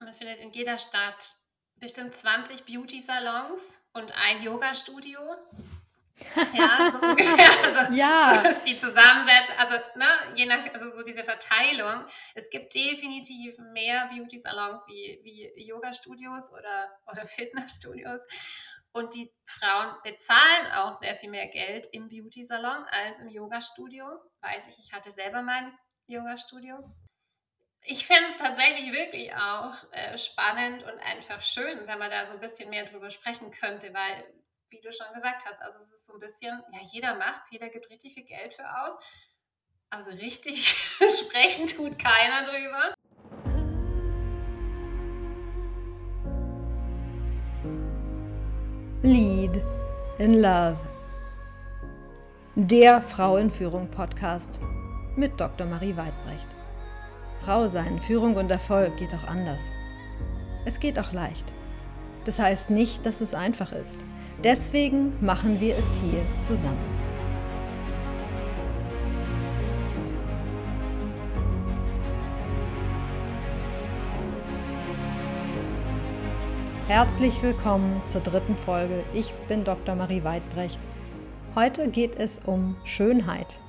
man findet in jeder Stadt bestimmt 20 Beauty-Salons und ein Yoga-Studio. Ja, so ungefähr. Also, ja. So ist die Zusammensetzung, also ne, je nach, also so diese Verteilung. Es gibt definitiv mehr Beauty-Salons wie, wie Yoga-Studios oder, oder Fitnessstudios. Und die Frauen bezahlen auch sehr viel mehr Geld im Beauty-Salon als im Yoga-Studio. Weiß ich, ich hatte selber mein Yoga-Studio. Ich finde es tatsächlich wirklich auch äh, spannend und einfach schön, wenn man da so ein bisschen mehr drüber sprechen könnte, weil wie du schon gesagt hast, also es ist so ein bisschen, ja, jeder macht's, jeder gibt richtig viel Geld für aus. Also richtig sprechen tut keiner drüber. Lead in Love. Der Frau in Führung Podcast mit Dr. Marie Weidbrecht. Frau sein, Führung und Erfolg geht auch anders. Es geht auch leicht. Das heißt nicht, dass es einfach ist. Deswegen machen wir es hier zusammen. Herzlich willkommen zur dritten Folge. Ich bin Dr. Marie Weidbrecht. Heute geht es um Schönheit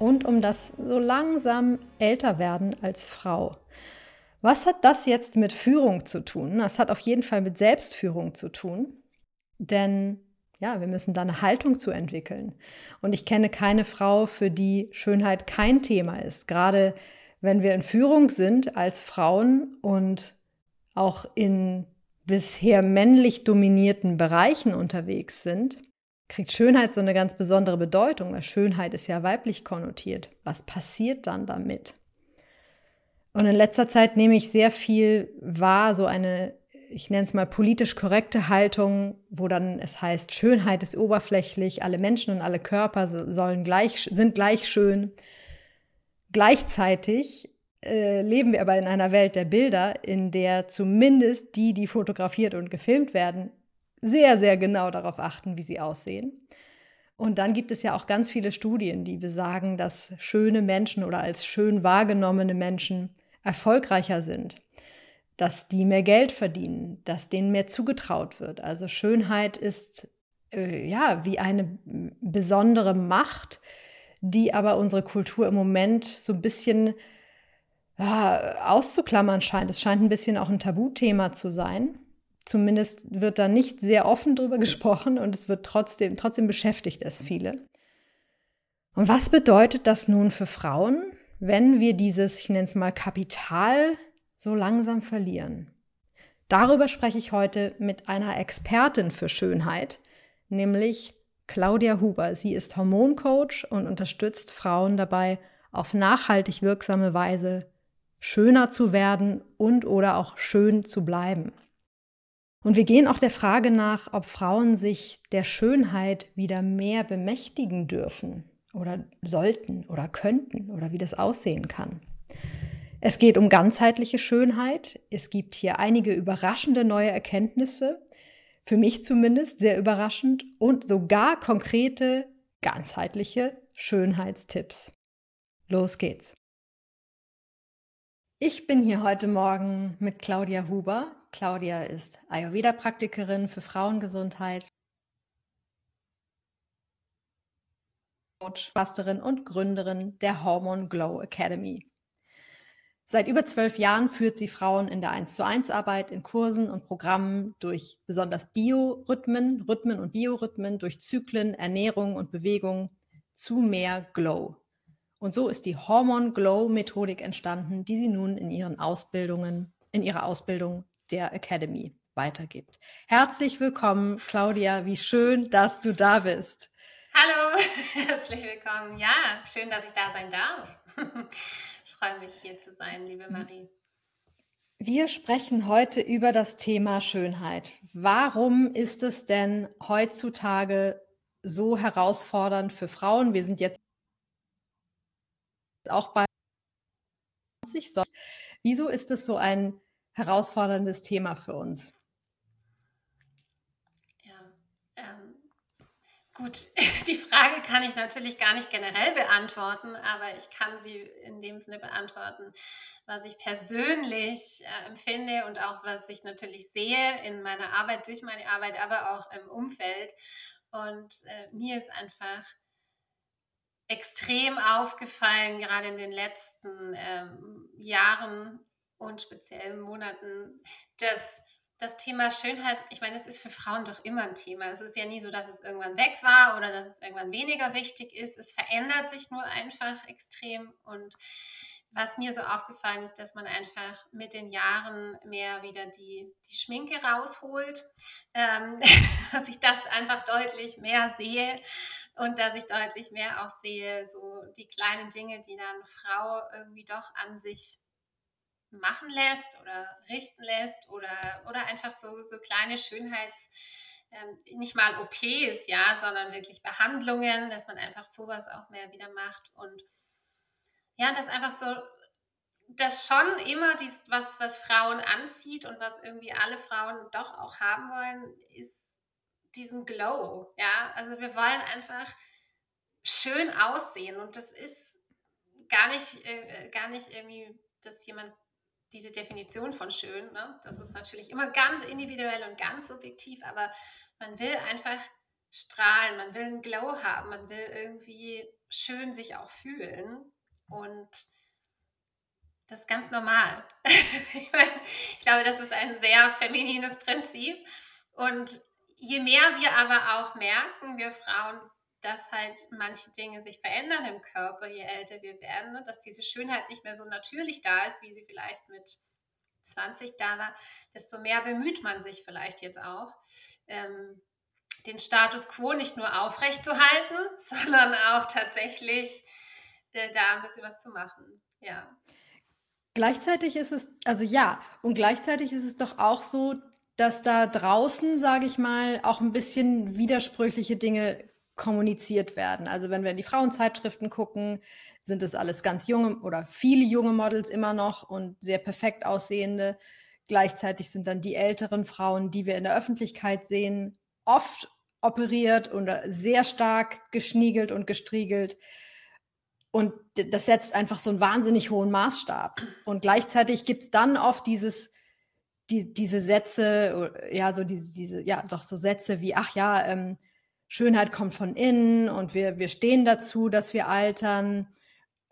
und um das so langsam älter werden als Frau. Was hat das jetzt mit Führung zu tun? Das hat auf jeden Fall mit Selbstführung zu tun. Denn ja, wir müssen da eine Haltung zu entwickeln. Und ich kenne keine Frau, für die Schönheit kein Thema ist. Gerade wenn wir in Führung sind als Frauen und auch in bisher männlich dominierten Bereichen unterwegs sind, kriegt Schönheit so eine ganz besondere Bedeutung, weil Schönheit ist ja weiblich konnotiert. Was passiert dann damit? Und in letzter Zeit nehme ich sehr viel wahr, so eine ich nenne es mal politisch korrekte Haltung, wo dann es heißt, Schönheit ist oberflächlich, alle Menschen und alle Körper sollen gleich, sind gleich schön. Gleichzeitig äh, leben wir aber in einer Welt der Bilder, in der zumindest die, die fotografiert und gefilmt werden, sehr, sehr genau darauf achten, wie sie aussehen. Und dann gibt es ja auch ganz viele Studien, die besagen, dass schöne Menschen oder als schön wahrgenommene Menschen erfolgreicher sind dass die mehr Geld verdienen, dass denen mehr zugetraut wird. Also Schönheit ist äh, ja wie eine besondere Macht, die aber unsere Kultur im Moment so ein bisschen ja, auszuklammern scheint. Es scheint ein bisschen auch ein Tabuthema zu sein. Zumindest wird da nicht sehr offen drüber gesprochen und es wird trotzdem, trotzdem beschäftigt es viele. Und was bedeutet das nun für Frauen, wenn wir dieses, ich nenne es mal Kapital so langsam verlieren. Darüber spreche ich heute mit einer Expertin für Schönheit, nämlich Claudia Huber. Sie ist Hormoncoach und unterstützt Frauen dabei, auf nachhaltig wirksame Weise schöner zu werden und oder auch schön zu bleiben. Und wir gehen auch der Frage nach, ob Frauen sich der Schönheit wieder mehr bemächtigen dürfen oder sollten oder könnten oder wie das aussehen kann. Es geht um ganzheitliche Schönheit. Es gibt hier einige überraschende neue Erkenntnisse, für mich zumindest sehr überraschend, und sogar konkrete, ganzheitliche Schönheitstipps. Los geht's. Ich bin hier heute Morgen mit Claudia Huber. Claudia ist Ayurveda-Praktikerin für Frauengesundheit, Coach, Pastorin und Gründerin der Hormone Glow Academy. Seit über zwölf Jahren führt sie Frauen in der 1 zu 1 Arbeit, in Kursen und Programmen durch besonders Biorhythmen, Rhythmen und Biorhythmen, durch Zyklen, Ernährung und Bewegung zu mehr Glow. Und so ist die Hormon Glow Methodik entstanden, die sie nun in ihren Ausbildungen, in ihrer Ausbildung der Academy weitergibt. Herzlich willkommen, Claudia. Wie schön, dass du da bist. Hallo, herzlich willkommen. Ja, schön, dass ich da sein darf freue mich, hier zu sein, liebe Marie. Wir sprechen heute über das Thema Schönheit. Warum ist es denn heutzutage so herausfordernd für Frauen? Wir sind jetzt auch bei 20. Wieso ist es so ein herausforderndes Thema für uns? Gut, die Frage kann ich natürlich gar nicht generell beantworten, aber ich kann sie in dem Sinne beantworten, was ich persönlich äh, empfinde und auch was ich natürlich sehe in meiner Arbeit, durch meine Arbeit, aber auch im Umfeld. Und äh, mir ist einfach extrem aufgefallen, gerade in den letzten ähm, Jahren und speziellen Monaten, dass das Thema Schönheit, ich meine, es ist für Frauen doch immer ein Thema. Es ist ja nie so, dass es irgendwann weg war oder dass es irgendwann weniger wichtig ist. Es verändert sich nur einfach extrem. Und was mir so aufgefallen ist, dass man einfach mit den Jahren mehr wieder die, die Schminke rausholt, ähm, dass ich das einfach deutlich mehr sehe und dass ich deutlich mehr auch sehe, so die kleinen Dinge, die dann Frau irgendwie doch an sich machen lässt oder richten lässt oder, oder einfach so, so kleine Schönheits- ähm, nicht mal OPs, ja, sondern wirklich Behandlungen, dass man einfach sowas auch mehr wieder macht und ja, das einfach so, das schon immer dies, was, was Frauen anzieht und was irgendwie alle Frauen doch auch haben wollen, ist diesen Glow, ja, also wir wollen einfach schön aussehen und das ist gar nicht, äh, gar nicht irgendwie, dass jemand diese Definition von schön, ne? das ist natürlich immer ganz individuell und ganz subjektiv, aber man will einfach strahlen, man will einen Glow haben, man will irgendwie schön sich auch fühlen und das ist ganz normal. ich, meine, ich glaube, das ist ein sehr feminines Prinzip und je mehr wir aber auch merken, wir Frauen, dass halt manche Dinge sich verändern im Körper, je älter wir werden, ne? dass diese Schönheit nicht mehr so natürlich da ist, wie sie vielleicht mit 20 da war, desto mehr bemüht man sich vielleicht jetzt auch, ähm, den Status quo nicht nur aufrechtzuhalten, sondern auch tatsächlich äh, da ein bisschen was zu machen. Ja. Gleichzeitig ist es, also ja, und gleichzeitig ist es doch auch so, dass da draußen, sage ich mal, auch ein bisschen widersprüchliche Dinge kommuniziert werden. Also wenn wir in die Frauenzeitschriften gucken, sind es alles ganz junge oder viele junge Models immer noch und sehr perfekt aussehende. Gleichzeitig sind dann die älteren Frauen, die wir in der Öffentlichkeit sehen, oft operiert oder sehr stark geschniegelt und gestriegelt. Und das setzt einfach so einen wahnsinnig hohen Maßstab. Und gleichzeitig gibt es dann oft dieses, die, diese Sätze, ja, so diese, diese, ja, doch so Sätze wie, ach ja, ähm, Schönheit kommt von innen und wir, wir stehen dazu, dass wir altern.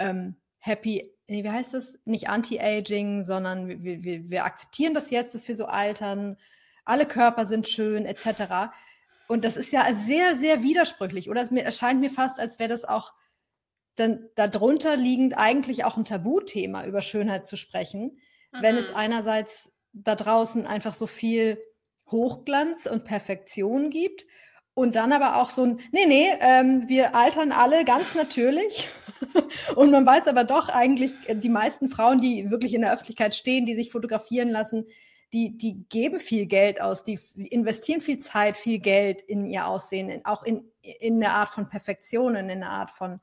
Ähm, happy, nee, wie heißt das? Nicht Anti-Aging, sondern wir, wir, wir akzeptieren das jetzt, dass wir so altern. Alle Körper sind schön, etc. Und das ist ja sehr, sehr widersprüchlich. Oder es mir, erscheint mir fast, als wäre das auch dann darunter liegend eigentlich auch ein Tabuthema, über Schönheit zu sprechen, mhm. wenn es mhm. einerseits da draußen einfach so viel Hochglanz und Perfektion gibt und dann aber auch so ein, nee, nee, ähm, wir altern alle ganz natürlich. und man weiß aber doch eigentlich, äh, die meisten Frauen, die wirklich in der Öffentlichkeit stehen, die sich fotografieren lassen, die, die geben viel Geld aus, die investieren viel Zeit, viel Geld in ihr Aussehen, auch in, in eine Art von Perfektion, in eine Art von,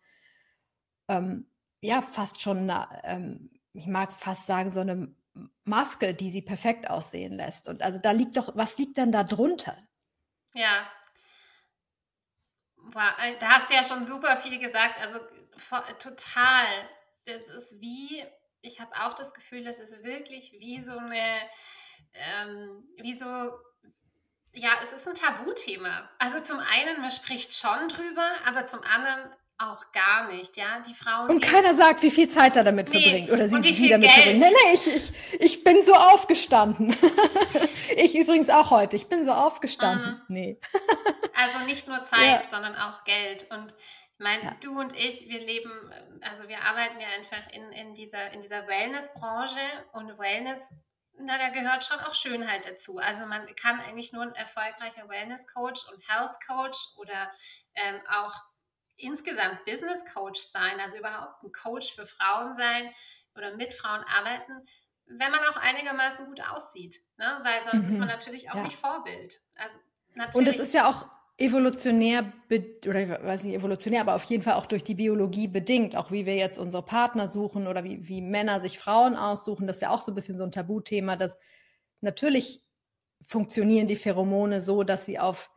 ähm, ja, fast schon, eine, ähm, ich mag fast sagen, so eine Maske, die sie perfekt aussehen lässt. Und also da liegt doch, was liegt denn da drunter? Ja, da hast du ja schon super viel gesagt. Also total. Das ist wie, ich habe auch das Gefühl, das ist wirklich wie so eine, ähm, wie so, ja, es ist ein Tabuthema. Also zum einen, man spricht schon drüber, aber zum anderen auch gar nicht, ja. Die Frauen. Und keiner sagt, wie viel Zeit er damit nee. verbringt oder sie wie damit Geld. verbringt. Nee, nee, ich, ich, ich bin so aufgestanden. ich übrigens auch heute. Ich bin so aufgestanden. Mhm. Nee. also nicht nur Zeit, ja. sondern auch Geld. Und ich meine, ja. du und ich, wir leben, also wir arbeiten ja einfach in, in dieser, in dieser Wellness-Branche und Wellness na, da gehört schon auch Schönheit dazu. Also man kann eigentlich nur ein erfolgreicher Wellness-Coach und Health-Coach oder ähm, auch insgesamt Business Coach sein, also überhaupt ein Coach für Frauen sein oder mit Frauen arbeiten, wenn man auch einigermaßen gut aussieht, ne? weil sonst mhm. ist man mhm. natürlich auch ja. nicht Vorbild. Also natürlich Und es ist ja auch evolutionär oder ich weiß nicht evolutionär, aber auf jeden Fall auch durch die Biologie bedingt, auch wie wir jetzt unsere Partner suchen oder wie, wie Männer sich Frauen aussuchen, das ist ja auch so ein bisschen so ein Tabuthema, dass natürlich funktionieren die Pheromone so, dass sie auf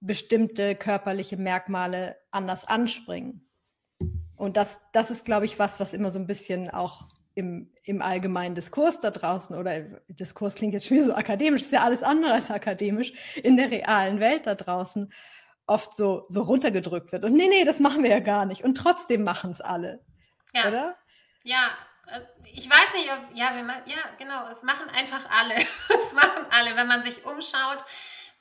bestimmte körperliche Merkmale anders anspringen. Und das, das ist, glaube ich, was, was immer so ein bisschen auch im, im allgemeinen Diskurs da draußen, oder Diskurs klingt jetzt schon wieder so akademisch, ist ja alles andere als akademisch, in der realen Welt da draußen oft so, so runtergedrückt wird. Und nee, nee, das machen wir ja gar nicht. Und trotzdem machen es alle. Ja. Oder? Ja, äh, ich weiß nicht, ob, ja, wir, ja, genau, es machen einfach alle. es machen alle, wenn man sich umschaut.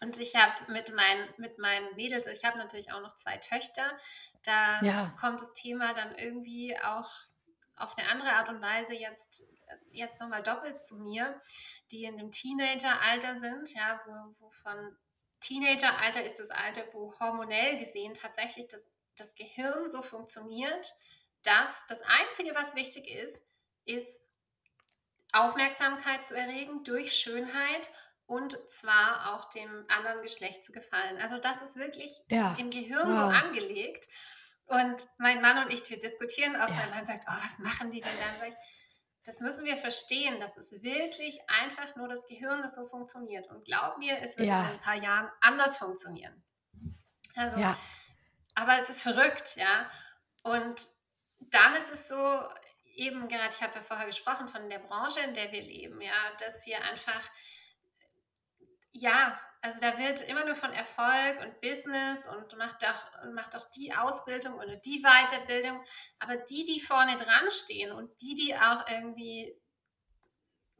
Und ich habe mit, mein, mit meinen Mädels, ich habe natürlich auch noch zwei Töchter, da ja. kommt das Thema dann irgendwie auch auf eine andere Art und Weise jetzt, jetzt nochmal doppelt zu mir, die in dem Teenageralter sind, ja, wo, wo von Teenageralter ist das Alter, wo hormonell gesehen tatsächlich das, das Gehirn so funktioniert, dass das Einzige, was wichtig ist, ist Aufmerksamkeit zu erregen durch Schönheit und zwar auch dem anderen Geschlecht zu gefallen. Also das ist wirklich ja. im Gehirn wow. so angelegt. Und mein Mann und ich, wir diskutieren oft, ja. mein Mann sagt, oh, was machen die denn dann? Das müssen wir verstehen, das ist wirklich einfach nur das Gehirn, das so funktioniert. Und glaub mir, es wird ja. in ein paar Jahren anders funktionieren. Also, ja. aber es ist verrückt, ja. Und dann ist es so, eben gerade, ich habe ja vorher gesprochen von der Branche, in der wir leben, ja, dass wir einfach, ja, also da wird immer nur von Erfolg und Business und macht doch, macht doch die Ausbildung oder die Weiterbildung, aber die, die vorne dran stehen und die, die auch irgendwie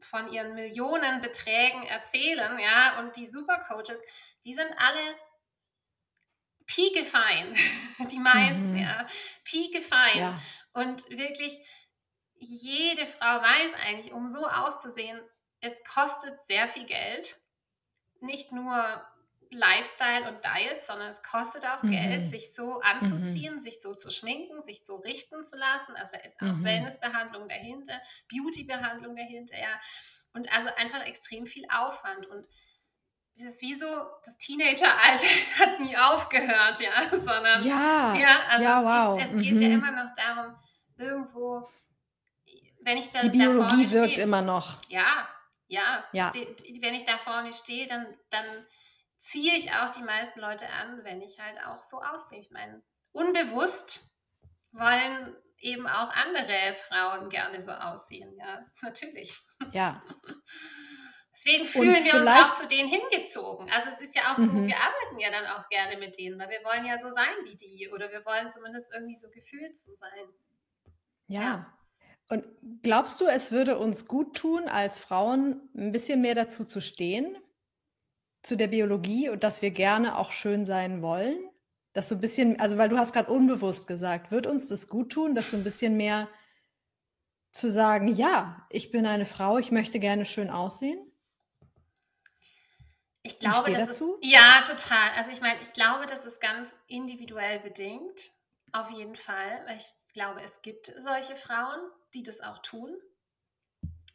von ihren Millionenbeträgen erzählen, ja, und die Supercoaches, die sind alle piekefein, die meisten, mhm. ja, piekefein. Ja. Und wirklich, jede Frau weiß eigentlich, um so auszusehen, es kostet sehr viel Geld. Nicht nur Lifestyle und Diet, sondern es kostet auch mhm. Geld, sich so anzuziehen, mhm. sich so zu schminken, sich so richten zu lassen. Also da ist auch mhm. Wellnessbehandlung dahinter, Beautybehandlung dahinter, ja. Und also einfach extrem viel Aufwand. Und es ist wie so, das Teenageralter hat nie aufgehört, ja, sondern ja, ja also ja, es, wow. ist, es geht ja mhm. immer noch darum, irgendwo wenn ich da, die Biologie wirkt stehe, immer noch. Ja, ja. ja. Die, die, wenn ich da vorne stehe, dann, dann ziehe ich auch die meisten Leute an, wenn ich halt auch so aussehe. Ich meine, unbewusst wollen eben auch andere Frauen gerne so aussehen. Ja, natürlich. Ja. Deswegen fühlen wir uns auch zu denen hingezogen. Also es ist ja auch so, mhm. wir arbeiten ja dann auch gerne mit denen, weil wir wollen ja so sein wie die oder wir wollen zumindest irgendwie so gefühlt zu sein. Ja. ja. Und glaubst du, es würde uns gut tun, als Frauen ein bisschen mehr dazu zu stehen, zu der Biologie und dass wir gerne auch schön sein wollen? Dass so ein bisschen, also weil du hast gerade unbewusst gesagt, wird uns das gut tun, dass so ein bisschen mehr zu sagen, ja, ich bin eine Frau, ich möchte gerne schön aussehen? Ich glaube, das dazu? ist ja total. Also ich meine, ich glaube, das ist ganz individuell bedingt, auf jeden Fall. Weil ich glaube, es gibt solche Frauen, die das auch tun.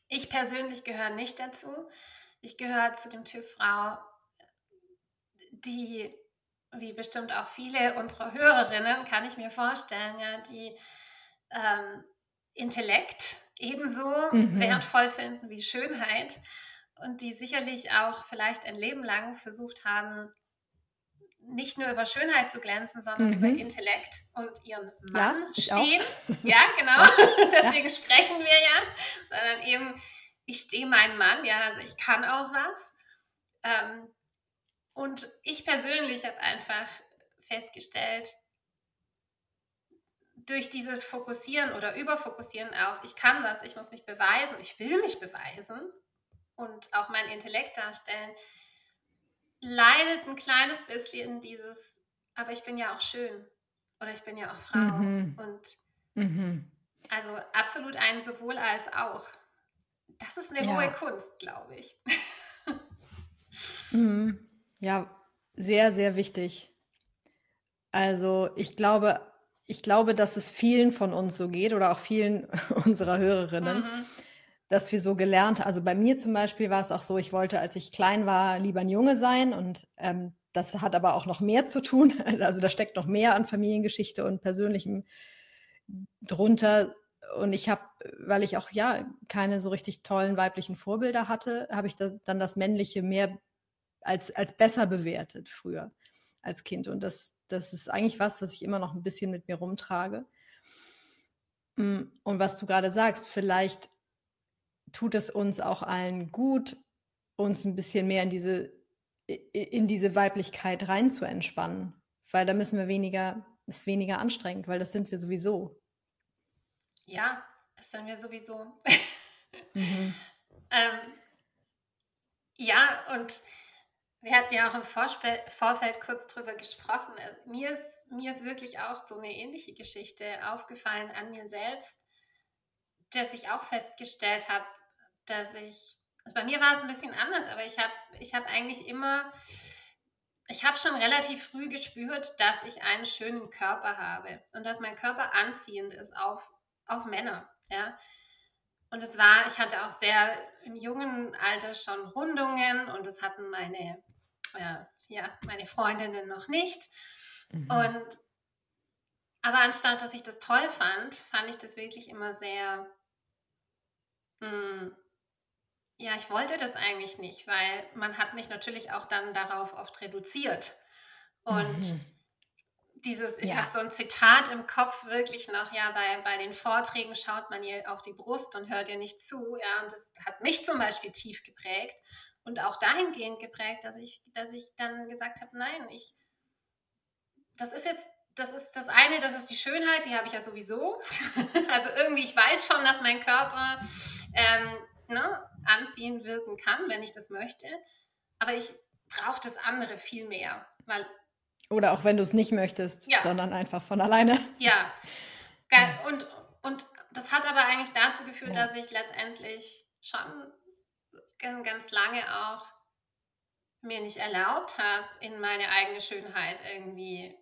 Ich persönlich gehöre nicht dazu. Ich gehöre zu dem Typ Frau, die, wie bestimmt auch viele unserer Hörerinnen, kann ich mir vorstellen, ja, die ähm, Intellekt ebenso mhm. wertvoll finden wie Schönheit und die sicherlich auch vielleicht ein Leben lang versucht haben, nicht nur über Schönheit zu glänzen, sondern mhm. über Intellekt und ihren Mann ja, stehen. Auch. Ja, genau. Deswegen ja. sprechen wir ja, sondern eben, ich stehe meinen Mann, ja, also ich kann auch was. Ähm, und ich persönlich habe einfach festgestellt, durch dieses Fokussieren oder Überfokussieren auf, ich kann das, ich muss mich beweisen, ich will mich beweisen und auch mein Intellekt darstellen, leidet ein kleines bisschen dieses, aber ich bin ja auch schön oder ich bin ja auch Frau. Mhm. Und mhm. also absolut ein sowohl als auch. Das ist eine ja. hohe Kunst, glaube ich. Mhm. Ja, sehr, sehr wichtig. Also ich glaube, ich glaube, dass es vielen von uns so geht oder auch vielen unserer Hörerinnen. Dass wir so gelernt also bei mir zum Beispiel war es auch so, ich wollte, als ich klein war, lieber ein Junge sein und ähm, das hat aber auch noch mehr zu tun. Also da steckt noch mehr an Familiengeschichte und Persönlichem drunter. Und ich habe, weil ich auch ja keine so richtig tollen weiblichen Vorbilder hatte, habe ich das, dann das Männliche mehr als, als besser bewertet früher. als Kind. Und das, das ist eigentlich was, was ich immer noch ein bisschen mit mir rumtrage. Mm, und was du gerade sagst, vielleicht tut es uns auch allen gut, uns ein bisschen mehr in diese, in diese Weiblichkeit rein zu entspannen. Weil da müssen wir weniger, ist weniger anstrengend, weil das sind wir sowieso. Ja, das sind wir sowieso. mhm. ähm, ja, und wir hatten ja auch im Vorspel Vorfeld kurz drüber gesprochen. Äh, mir ist, mir ist wirklich auch so eine ähnliche Geschichte aufgefallen an mir selbst, dass ich auch festgestellt habe, dass ich, also bei mir war es ein bisschen anders, aber ich habe ich hab eigentlich immer, ich habe schon relativ früh gespürt, dass ich einen schönen Körper habe und dass mein Körper anziehend ist auf, auf Männer. Ja? Und es war, ich hatte auch sehr im jungen Alter schon Rundungen und das hatten meine, äh, ja, meine Freundinnen noch nicht. Mhm. Und aber anstatt dass ich das toll fand, fand ich das wirklich immer sehr, mh, hm, ja, ich wollte das eigentlich nicht, weil man hat mich natürlich auch dann darauf oft reduziert. Und mhm. dieses, ich ja. habe so ein Zitat im Kopf wirklich noch, ja, bei, bei den Vorträgen schaut man ihr auf die Brust und hört ihr nicht zu, ja, und das hat mich zum Beispiel tief geprägt und auch dahingehend geprägt, dass ich, dass ich dann gesagt habe, nein, ich, das ist jetzt, das ist das eine, das ist die Schönheit, die habe ich ja sowieso. also irgendwie, ich weiß schon, dass mein Körper ähm, ne, anziehend wirken kann, wenn ich das möchte. Aber ich brauche das andere viel mehr. Weil, Oder auch wenn du es nicht möchtest, ja. sondern einfach von alleine. Ja. Und, und das hat aber eigentlich dazu geführt, ja. dass ich letztendlich schon ganz lange auch mir nicht erlaubt habe, in meine eigene Schönheit irgendwie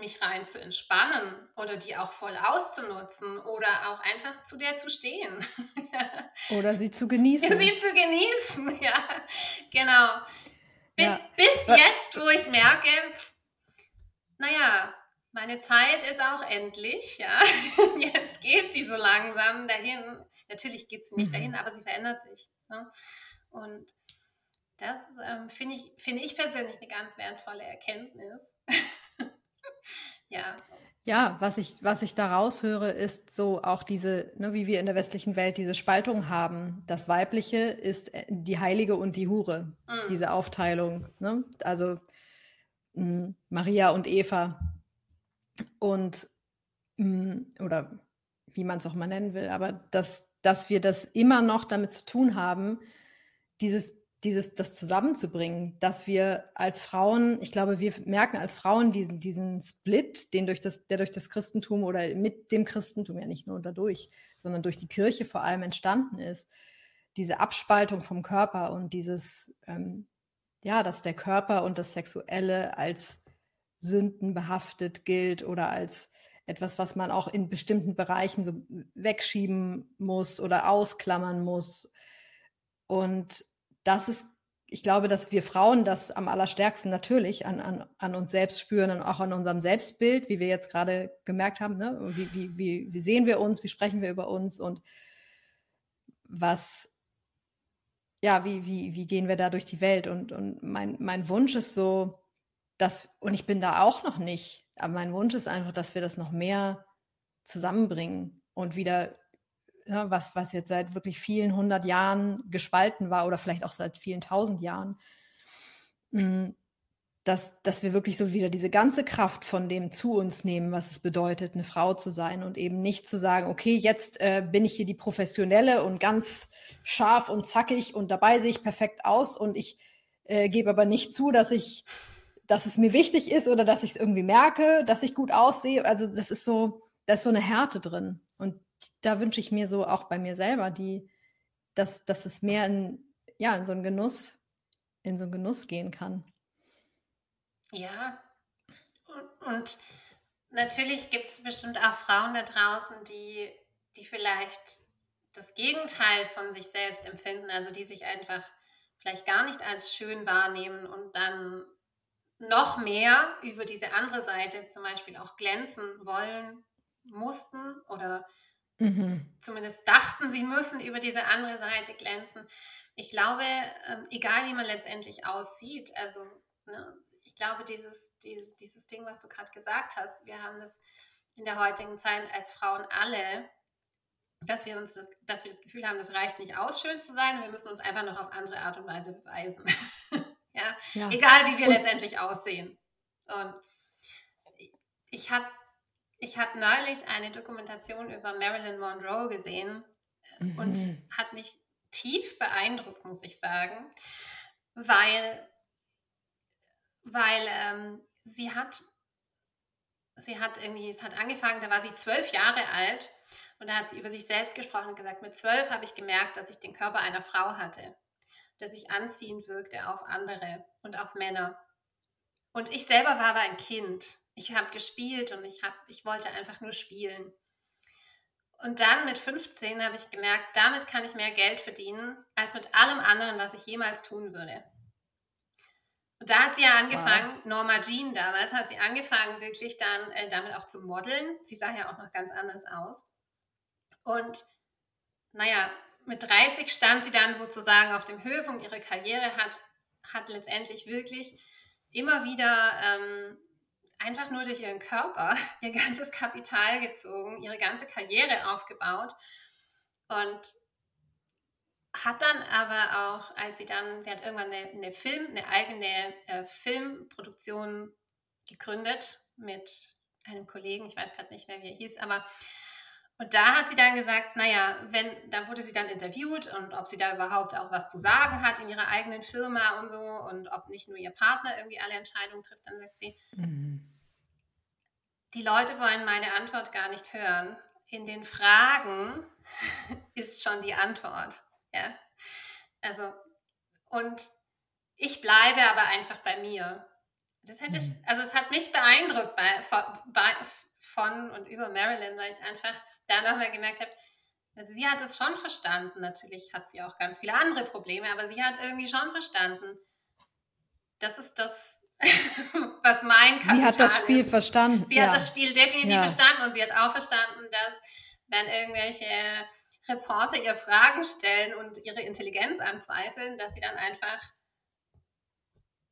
mich rein zu entspannen oder die auch voll auszunutzen oder auch einfach zu der zu stehen. oder sie zu genießen. Sie zu genießen, ja, genau. Bis, ja. bis jetzt, wo ich merke, naja, meine Zeit ist auch endlich, ja. Jetzt geht sie so langsam dahin. Natürlich geht sie nicht mhm. dahin, aber sie verändert sich. Ne? Und das ähm, finde ich, find ich persönlich eine ganz wertvolle Erkenntnis. Ja. Ja, was ich, was ich da raushöre, ist so auch diese, ne, wie wir in der westlichen Welt diese Spaltung haben. Das Weibliche ist äh, die Heilige und die Hure, mhm. diese Aufteilung. Ne? Also mh, hm, Maria und Eva. Und, mh, hm, oder wie man es auch mal nennen will, aber dass, dass wir das immer noch damit zu tun haben, dieses dieses, das zusammenzubringen, dass wir als Frauen, ich glaube, wir merken als Frauen diesen, diesen Split, den durch das, der durch das Christentum oder mit dem Christentum ja nicht nur dadurch, sondern durch die Kirche vor allem entstanden ist, diese Abspaltung vom Körper und dieses, ähm, ja, dass der Körper und das Sexuelle als Sünden behaftet gilt oder als etwas, was man auch in bestimmten Bereichen so wegschieben muss oder ausklammern muss. Und das ist, ich glaube, dass wir Frauen das am allerstärksten natürlich an, an, an uns selbst spüren und auch an unserem Selbstbild, wie wir jetzt gerade gemerkt haben. Ne? Wie, wie, wie, wie sehen wir uns, wie sprechen wir über uns und was, ja, wie, wie, wie gehen wir da durch die Welt? Und, und mein, mein Wunsch ist so, dass, und ich bin da auch noch nicht, aber mein Wunsch ist einfach, dass wir das noch mehr zusammenbringen und wieder ne, was, was jetzt seit wirklich vielen hundert Jahren gespalten war oder vielleicht auch seit vielen tausend Jahren, hm, dass, dass wir wirklich so wieder diese ganze Kraft von dem zu uns nehmen, was es bedeutet, eine Frau zu sein und eben nicht zu sagen, okay, jetzt äh, bin ich hier die Professionelle und ganz scharf und zackig und dabei sehe ich perfekt aus und ich äh, gebe aber nicht zu, dass ich, dass es mir wichtig ist oder dass ich es irgendwie merke, dass ich gut aussehe. Also das ist so, da ist so eine Härte drin. Und da wünsche ich mir so auch bei mir selber, die, dass, dass es mehr in, ja, in so einen Genuss, in so einen Genuss gehen kann. Ja, und, natürlich gibt es bestimmt auch Frauen da draußen, die, die vielleicht das Gegenteil von sich selbst empfinden, also die sich einfach vielleicht gar nicht als schön wahrnehmen und dann noch mehr über diese andere Seite zum Beispiel auch glänzen wollen mussten oder Mhm. Zumindest dachten, sie müssen über diese andere Seite glänzen. Ich glaube, ähm, egal wie man letztendlich aussieht, also ne, ich glaube, dieses, dieses, dieses Ding, was du gerade gesagt hast, wir haben das in der heutigen Zeit als Frauen alle, dass wir uns das, dass wir das Gefühl haben, das reicht nicht aus, schön zu sein, wir müssen uns einfach noch auf andere Art und Weise beweisen. ja? ja? egal wie wir und letztendlich aussehen. Und ich habe ich hab neulich eine Dokumentation über Marilyn Monroe gesehen mhm. und es hat mich tief beeindruckt, muss ich sagen, weil, weil ähm, sie hat sie hat irgendwie, es hat angefangen, da war sie zwölf Jahre alt und da hat sie über sich selbst gesprochen und gesagt, mit zwölf habe ich gemerkt, dass ich den Körper einer Frau hatte, dass ich anziehend wirkte auf andere und auf Männer. Und ich selber war aber ein Kind. Ich habe gespielt und ich, hab, ich wollte einfach nur spielen. Und dann mit 15 habe ich gemerkt, damit kann ich mehr Geld verdienen als mit allem anderen, was ich jemals tun würde. Und da hat sie ja angefangen, wow. Norma Jean damals, hat sie angefangen, wirklich dann äh, damit auch zu modeln. Sie sah ja auch noch ganz anders aus. Und naja, mit 30 stand sie dann sozusagen auf dem Höhepunkt ihrer Karriere, hat, hat letztendlich wirklich immer wieder ähm, einfach nur durch ihren Körper ihr ganzes Kapital gezogen, ihre ganze Karriere aufgebaut. Und hat dann aber auch, als sie dann, sie hat irgendwann eine, eine Film, eine eigene äh, Filmproduktion gegründet mit einem Kollegen, ich weiß gerade nicht mehr, wie er hieß, aber und da hat sie dann gesagt, naja, wenn, dann wurde sie dann interviewt und ob sie da überhaupt auch was zu sagen hat in ihrer eigenen Firma und so und ob nicht nur ihr Partner irgendwie alle Entscheidungen trifft, dann sagt sie, mhm. die Leute wollen meine Antwort gar nicht hören. In den Fragen ist schon die Antwort. Ja? Also, und ich bleibe aber einfach bei mir. Das hätte ich, mhm. also es hat mich beeindruckt bei, bei, von und über Marilyn, weil ich einfach da nochmal gemerkt habe, also sie hat es schon verstanden. Natürlich hat sie auch ganz viele andere Probleme, aber sie hat irgendwie schon verstanden. Das ist das, was mein Kapital Sie hat das Spiel ist. verstanden. Sie ja. hat das Spiel definitiv ja. verstanden und sie hat auch verstanden, dass wenn irgendwelche Reporter ihr Fragen stellen und ihre Intelligenz anzweifeln, dass sie dann einfach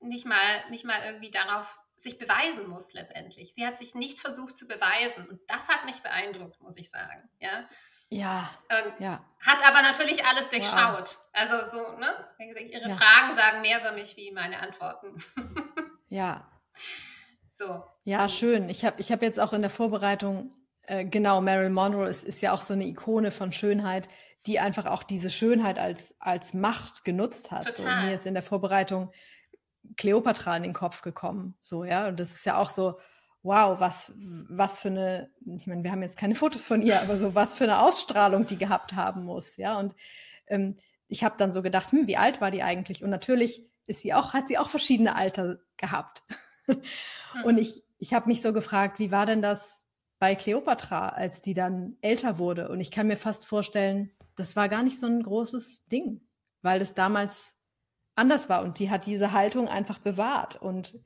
nicht mal, nicht mal irgendwie darauf sich beweisen muss letztendlich. Sie hat sich nicht versucht zu beweisen und das hat mich beeindruckt, muss ich sagen. Ja. Ja, ähm, ja. Hat aber natürlich alles durchschaut. Wow. Also so, ne? Ihre ja. Fragen sagen mehr über mich wie meine Antworten. ja. So. Ja, schön. Ich habe ich hab jetzt auch in der Vorbereitung äh, genau, Marilyn Monroe ist, ist ja auch so eine Ikone von Schönheit, die einfach auch diese Schönheit als, als Macht genutzt hat. So, mir ist in der Vorbereitung Cleopatra in den Kopf gekommen. So, ja. Und das ist ja auch so, wow, was, was für eine, ich meine, wir haben jetzt keine Fotos von ihr, aber so was für eine Ausstrahlung die gehabt haben muss, ja. Und ähm, ich habe dann so gedacht, hm, wie alt war die eigentlich? Und natürlich ist sie auch, hat sie auch verschiedene Alter gehabt. und mhm. ich, ich habe mich so gefragt, wie war denn das bei Cleopatra, als die dann älter wurde. Und ich kann mir fast vorstellen, das war gar nicht so ein großes Ding, weil es damals anders war und die hat diese Haltung einfach bewahrt. Und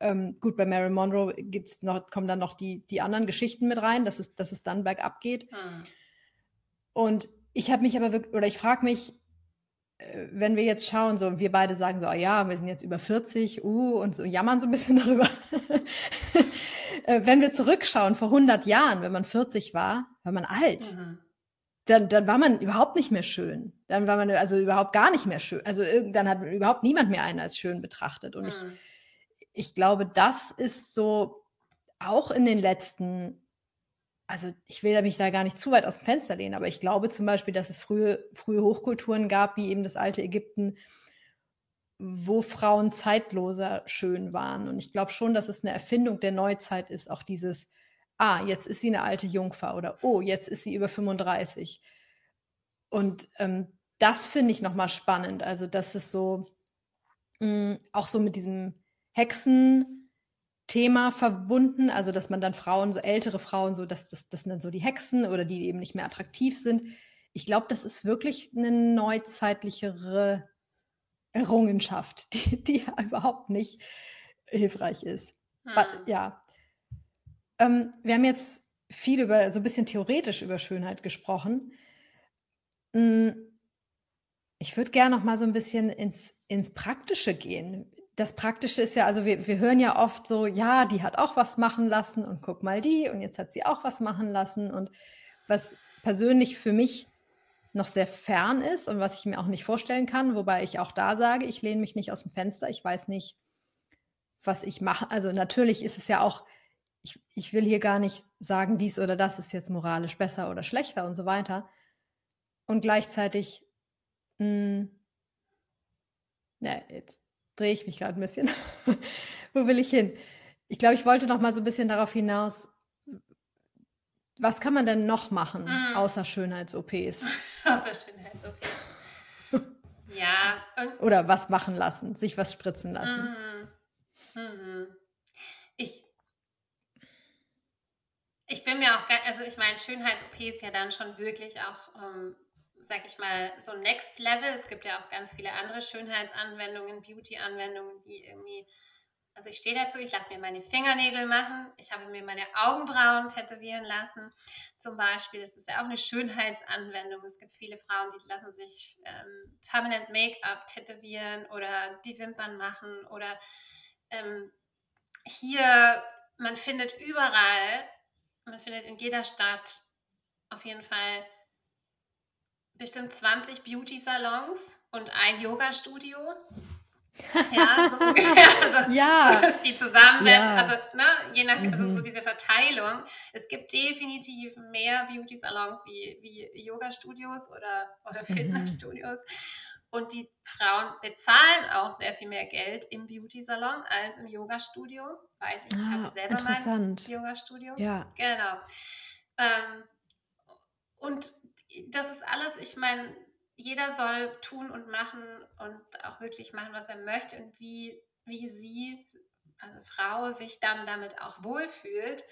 ähm, gut, bei Marilyn Monroe gibt's noch, kommen dann noch die, die anderen Geschichten mit rein, dass es, dass es dann bergab geht. Hm. Und ich habe mich aber wirklich, oder ich frage mich, äh, wenn wir jetzt schauen, so wir beide sagen so, oh ja, wir sind jetzt über 40, uh, und so jammern so ein bisschen darüber. Äh, wenn wir zurückschauen, vor 100 Jahren, wenn man 40 war, war man alt. Mhm. Dann, dann war man überhaupt nicht mehr schön. Dann war man also überhaupt gar nicht mehr schön. Also dann hat überhaupt niemand mehr einen als schön betrachtet. Und mhm. ich, ich glaube, das ist so auch in den letzten, also ich will mich da gar nicht zu weit aus dem Fenster lehnen, aber ich glaube zum Beispiel, dass es frühe, frühe Hochkulturen gab, wie eben das alte Ägypten, wo Frauen zeitloser schön waren. Und ich glaube schon, dass es eine Erfindung der Neuzeit ist, auch dieses, ah, jetzt ist sie eine alte Jungfer oder oh, jetzt ist sie über 35. Und ähm, das finde ich nochmal spannend. Also, das ist so mh, mm, auch so mit diesem Hexen-Thema verbunden, also dass man dann Frauen, so ältere Frauen, so, dass das, das sind dann so die Hexen oder die eben nicht mehr attraktiv sind. Ich glaube, das ist wirklich eine neuzeitlichere Errungenschaft, die, die überhaupt nicht hilfreich ist. Hm. Ja. Ähm, wir haben jetzt viel über, so ein bisschen theoretisch über Schönheit gesprochen. Hm, ich würde gerne noch mal so ein bisschen ins, ins Praktische gehen. das Praktische ist ja, also wir, wir hören ja oft so, ja, die hat auch was machen lassen und guck mal die und jetzt hat sie auch was machen lassen und was persönlich für mich noch sehr fern ist und was ich mir auch nicht vorstellen kann, wobei ich auch da sage, ich lehne mich nicht aus dem Fenster, ich weiß nicht, was ich mache. Also natürlich ist es ja auch, ich, ich will hier gar nicht sagen, dies oder das ist jetzt moralisch besser oder schlechter und so weiter. Und gleichzeitig, mh, hm, ja, jetzt drehe ich mich gerade ein bisschen. Wo will ich hin? Ich glaube, ich wollte noch mal so ein bisschen darauf hinaus, was kann man denn noch machen, mm. außer Schönheits-OPs? außer Schönheits-OPs. ja. Oder was machen lassen, sich was spritzen lassen. Mm. Mm. Ich, ich bin mir auch, also ich meine, Schönheits-OP ist ja dann schon wirklich auch ähm, sag ich mal, so Next Level. Es gibt ja auch ganz viele andere Schönheitsanwendungen, Beauty-Anwendungen, wie irgendwie, also ich stehe dazu, ich lasse mir meine Fingernägel machen, ich habe mir meine Augenbrauen tätowieren lassen, zum Beispiel. Das ist ja auch eine Schönheitsanwendung. Es gibt viele Frauen, die lassen sich ähm, Permanent Make-up tätowieren oder die Wimpern machen oder ähm, hier, man findet überall, man findet in jeder Stadt auf jeden Fall bestimmt 20 Beauty-Salons und ein Yoga-Studio. Ja, so ungefähr. Also, ja. So ist die Zusammensetzung. Ja. Also, ne, je nach, also so mhm. diese Verteilung. Es gibt definitiv mehr Beauty-Salons wie, wie Yoga-Studios oder, oder mhm. Fitnessstudios. Mhm. Und die Frauen bezahlen auch sehr viel mehr Geld im Beauty-Salon als im Yoga-Studio. Weiß ich, ich ah, hatte selber mein Yoga-Studio. Ja. Genau. Ähm, und das ist alles, ich meine, jeder soll tun und machen und auch wirklich machen, was er möchte und wie, wie sie, also Frau, sich dann damit auch wohlfühlt.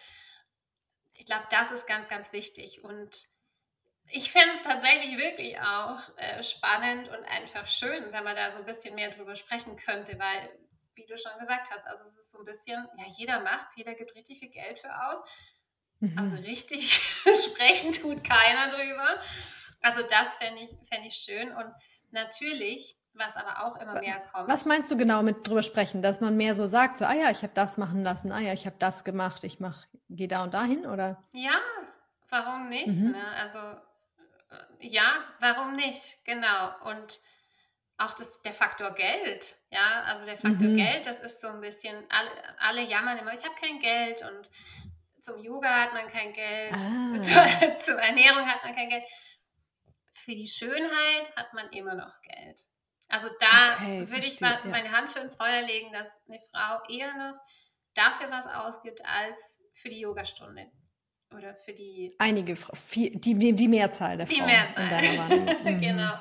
Ich glaube, das ist ganz, ganz wichtig. Und ich finde es tatsächlich wirklich auch äh, spannend und einfach schön, wenn man da so ein bisschen mehr drüber sprechen könnte, weil, wie du schon gesagt hast, also es ist so ein bisschen, ja, jeder macht es, jeder gibt richtig viel Geld für aus. Mhm. Also richtig sprechen tut keiner drüber. Also das fände ich, fänd ich schön. Und natürlich, was aber auch immer mehr kommt. Was meinst du genau mit drüber sprechen? Dass man mehr so sagt, so, ah ja, ich habe das machen lassen, ah ja, ich habe das gemacht, ich mach, gehe da und dahin, oder? Ja, warum nicht? Mhm. Ne? Also ja, warum nicht? Genau. Und auch das, der Faktor Geld, ja, also der Faktor mhm. Geld, das ist so ein bisschen, alle, alle jammern immer, ich habe kein Geld und zum Yoga hat man kein Geld, ah. zur, zur, Ernährung hat man kein Geld. Für die Schönheit hat man immer noch Geld. Also da okay, würde ich mal ja. meine Hand für ins Feuer legen, dass eine Frau eher noch dafür was ausgibt als für die Yogastunde. Oder für die. Einige, die, die Mehrzahl der Frauen. Die Mehrzahl. Mhm. genau.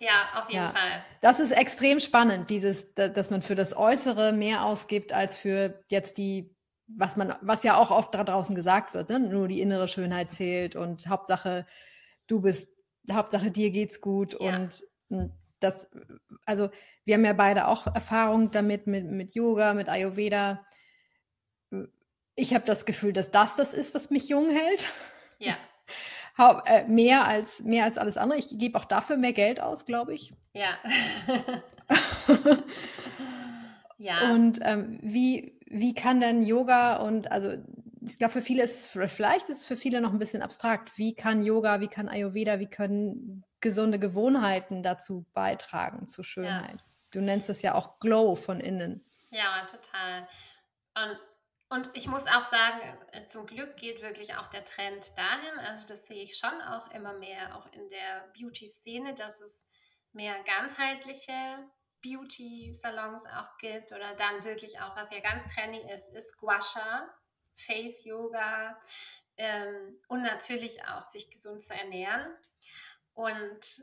Ja, auf jeden ja. Fall. Das ist extrem spannend, dieses, dass man für das Äußere mehr ausgibt als für jetzt die was man, was ja auch oft da draußen gesagt wird, ne? nur die innere Schönheit zählt und Hauptsache, du bist, Hauptsache dir geht's gut ja. und hm, das, also wir haben ja beide auch Erfahrung damit, mit, mit Yoga, mit Ayurveda. Ich habe das Gefühl, dass das das ist, was mich jung hält. Ja. Äh, mehr, als, mehr als alles andere. Ich gebe auch dafür mehr Geld aus, glaube ich. Ja. ja. Und ähm, wie, wie kann denn Yoga und also ich glaube, für viele ist es, vielleicht ist es für viele noch ein bisschen abstrakt. Wie kann Yoga, wie kann Ayurveda, wie können gesunde Gewohnheiten dazu beitragen zur Schönheit? Ja. Du nennst es ja auch Glow von innen. Ja, total. Und, und ich muss auch sagen, äh, zum Glück geht wirklich auch der Trend dahin. Also das sehe ich schon auch immer mehr, auch in der Beauty-Szene, dass es mehr ganzheitliche Beauty-Salons auch gibt oder dann wirklich auch, was ja ganz trendy ist, ist Guasha, Face Yoga ähm, und natürlich auch sich gesund zu ernähren. Und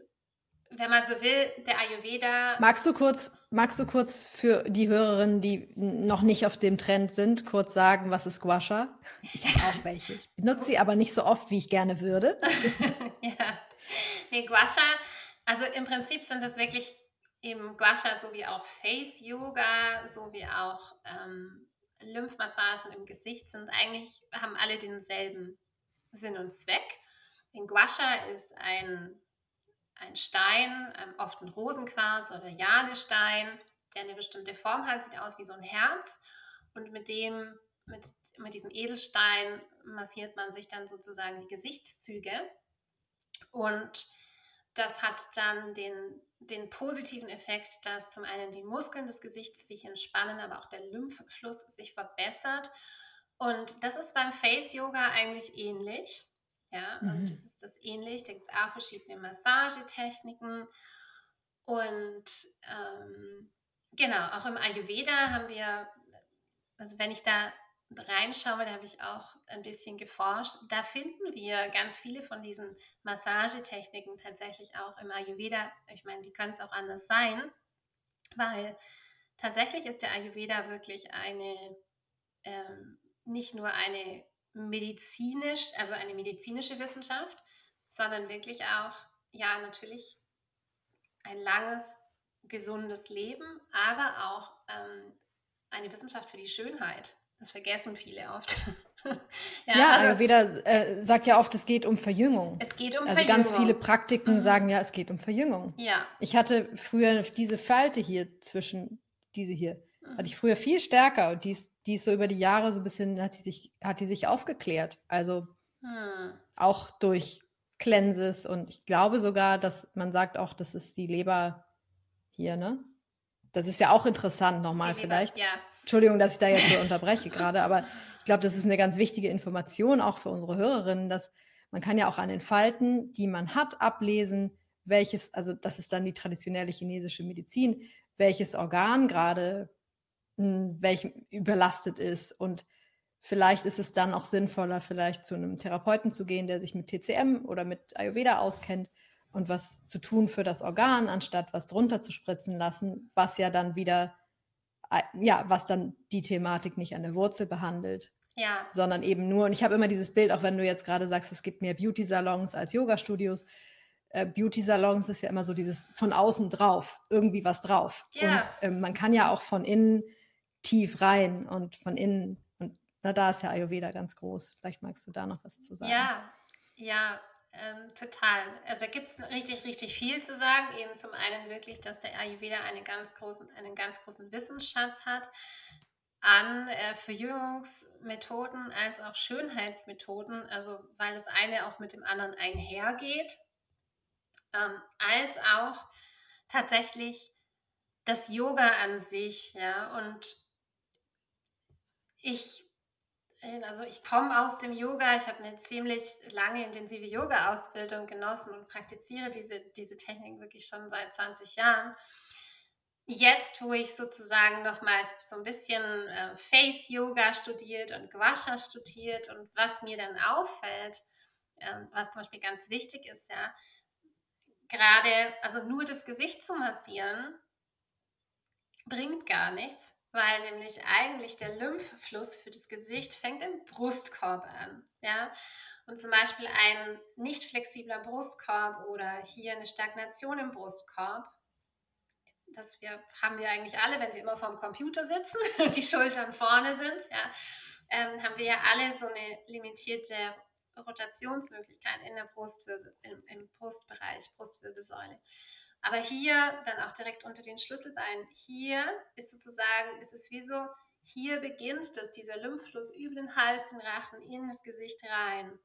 wenn man so will, der Ayurveda. Magst du kurz, magst du kurz für die Hörerinnen, die noch nicht auf dem Trend sind, kurz sagen, was ist Guasha? Ich habe auch welche. Ich benutze sie aber nicht so oft, wie ich gerne würde. ja. Nee, Guasha, also im Prinzip sind das wirklich eben Guasha sowie auch Face Yoga, sowie auch ähm, Lymphmassagen im Gesicht sind eigentlich, haben alle denselben Sinn und Zweck. In Guasha ist ein, ein Stein, ähm, oft ein Rosenquarz oder Jadestein, der eine bestimmte Form hat, sieht aus wie so ein Herz. Und mit dem, mit, mit diesem Edelstein massiert man sich dann sozusagen die Gesichtszüge. Und das hat dann den, den positiven Effekt, dass zum einen die Muskeln des Gesichts sich entspannen, aber auch der Lymphfluss sich verbessert. Und das ist beim Face Yoga eigentlich ähnlich. Ja, also mhm. das ist das ähnlich. Da gibt es auch verschiedene Massagetechniken. Und ähm, genau, auch im Ayurveda haben wir, also wenn ich da reinschaue, da habe ich auch ein bisschen geforscht, da finden wir ganz viele von diesen Massagetechniken tatsächlich auch im Ayurveda. Ich meine, wie kann es auch anders sein? Weil tatsächlich ist der Ayurveda wirklich eine, ähm, nicht nur eine medizinisch, also eine medizinische Wissenschaft, sondern wirklich auch, ja, natürlich ein langes, gesundes Leben, aber auch ähm, eine Wissenschaft für die Schönheit. Das vergessen viele oft. ja, ja also, Ayurveda äh, sagt ja oft, es geht um Verjüngung. Es geht um also Verjüngung. Also ganz viele Praktiken mhm. sagen ja, es geht um Verjüngung. Ja. Ich hatte früher diese Falte hier zwischen diese hier, mhm. hatte ich früher viel stärker und die ist, die ist so über die Jahre so ein bisschen, hat die sich, hat die sich aufgeklärt. Also mhm. auch durch Cleanses und ich glaube sogar, dass man sagt auch, das ist die Leber hier, ne? Das ist ja auch interessant nochmal vielleicht. Ja. Entschuldigung, dass ich da jetzt so unterbreche gerade, aber ich glaube, das ist eine ganz wichtige Information auch für unsere Hörerinnen, dass man kann ja auch an den Falten, die man hat, ablesen, welches, also das ist dann die traditionelle chinesische Medizin, welches Organ gerade hm, welchem überlastet ist. Und vielleicht ist es dann auch sinnvoller, vielleicht zu einem Therapeuten zu gehen, der sich mit TCM oder mit Ayurveda auskennt und was zu tun für das Organ, anstatt was drunter zu spritzen lassen, was ja dann wieder ja, was dann die Thematik nicht an der Wurzel behandelt. Ja. Sondern eben nur, und ich habe immer dieses Bild, auch wenn du jetzt gerade sagst, es gibt mehr Beauty-Salons als Yoga-Studios. Äh, Beauty-Salons ist ja immer so dieses von außen drauf, irgendwie was drauf. Ja. Und äh, man kann ja auch von innen tief rein und von innen, und na, da ist ja Ayurveda ganz groß. Vielleicht magst du da noch was zu sagen. Ja, ja, ähm, total. Also gibt es richtig, richtig viel zu sagen. Eben zum einen wirklich, dass der Ayurveda eine ganz großen, einen ganz großen Wissensschatz hat an äh, Verjüngungsmethoden als auch Schönheitsmethoden, also weil das eine auch mit dem anderen einhergeht, ähm, als auch tatsächlich das Yoga an sich, ja, und ich also ich komme aus dem Yoga, ich habe eine ziemlich lange intensive Yoga-Ausbildung genossen und praktiziere diese, diese Technik wirklich schon seit 20 Jahren. Jetzt, wo ich sozusagen nochmal so ein bisschen äh, Face-Yoga studiert und Guasha studiert und was mir dann auffällt, äh, was zum Beispiel ganz wichtig ist, ja, gerade, also nur das Gesicht zu massieren, bringt gar nichts, weil nämlich eigentlich der Lymphfluss für das Gesicht fängt im Brustkorb an. Ja? Und zum Beispiel ein nicht flexibler Brustkorb oder hier eine Stagnation im Brustkorb, das wir, haben wir eigentlich alle, wenn wir immer vorm Computer sitzen und die Schultern vorne sind, ja, ähm, haben wir ja alle so eine limitierte Rotationsmöglichkeit in der Brustwirbel, im, im Brustbereich, Brustwirbelsäule. Aber hier dann auch direkt unter den Schlüsselbeinen, hier ist sozusagen, ist es wie so, hier beginnt das, dieser Lymphfluss über den Hals, den Rachen, in das Gesicht rein.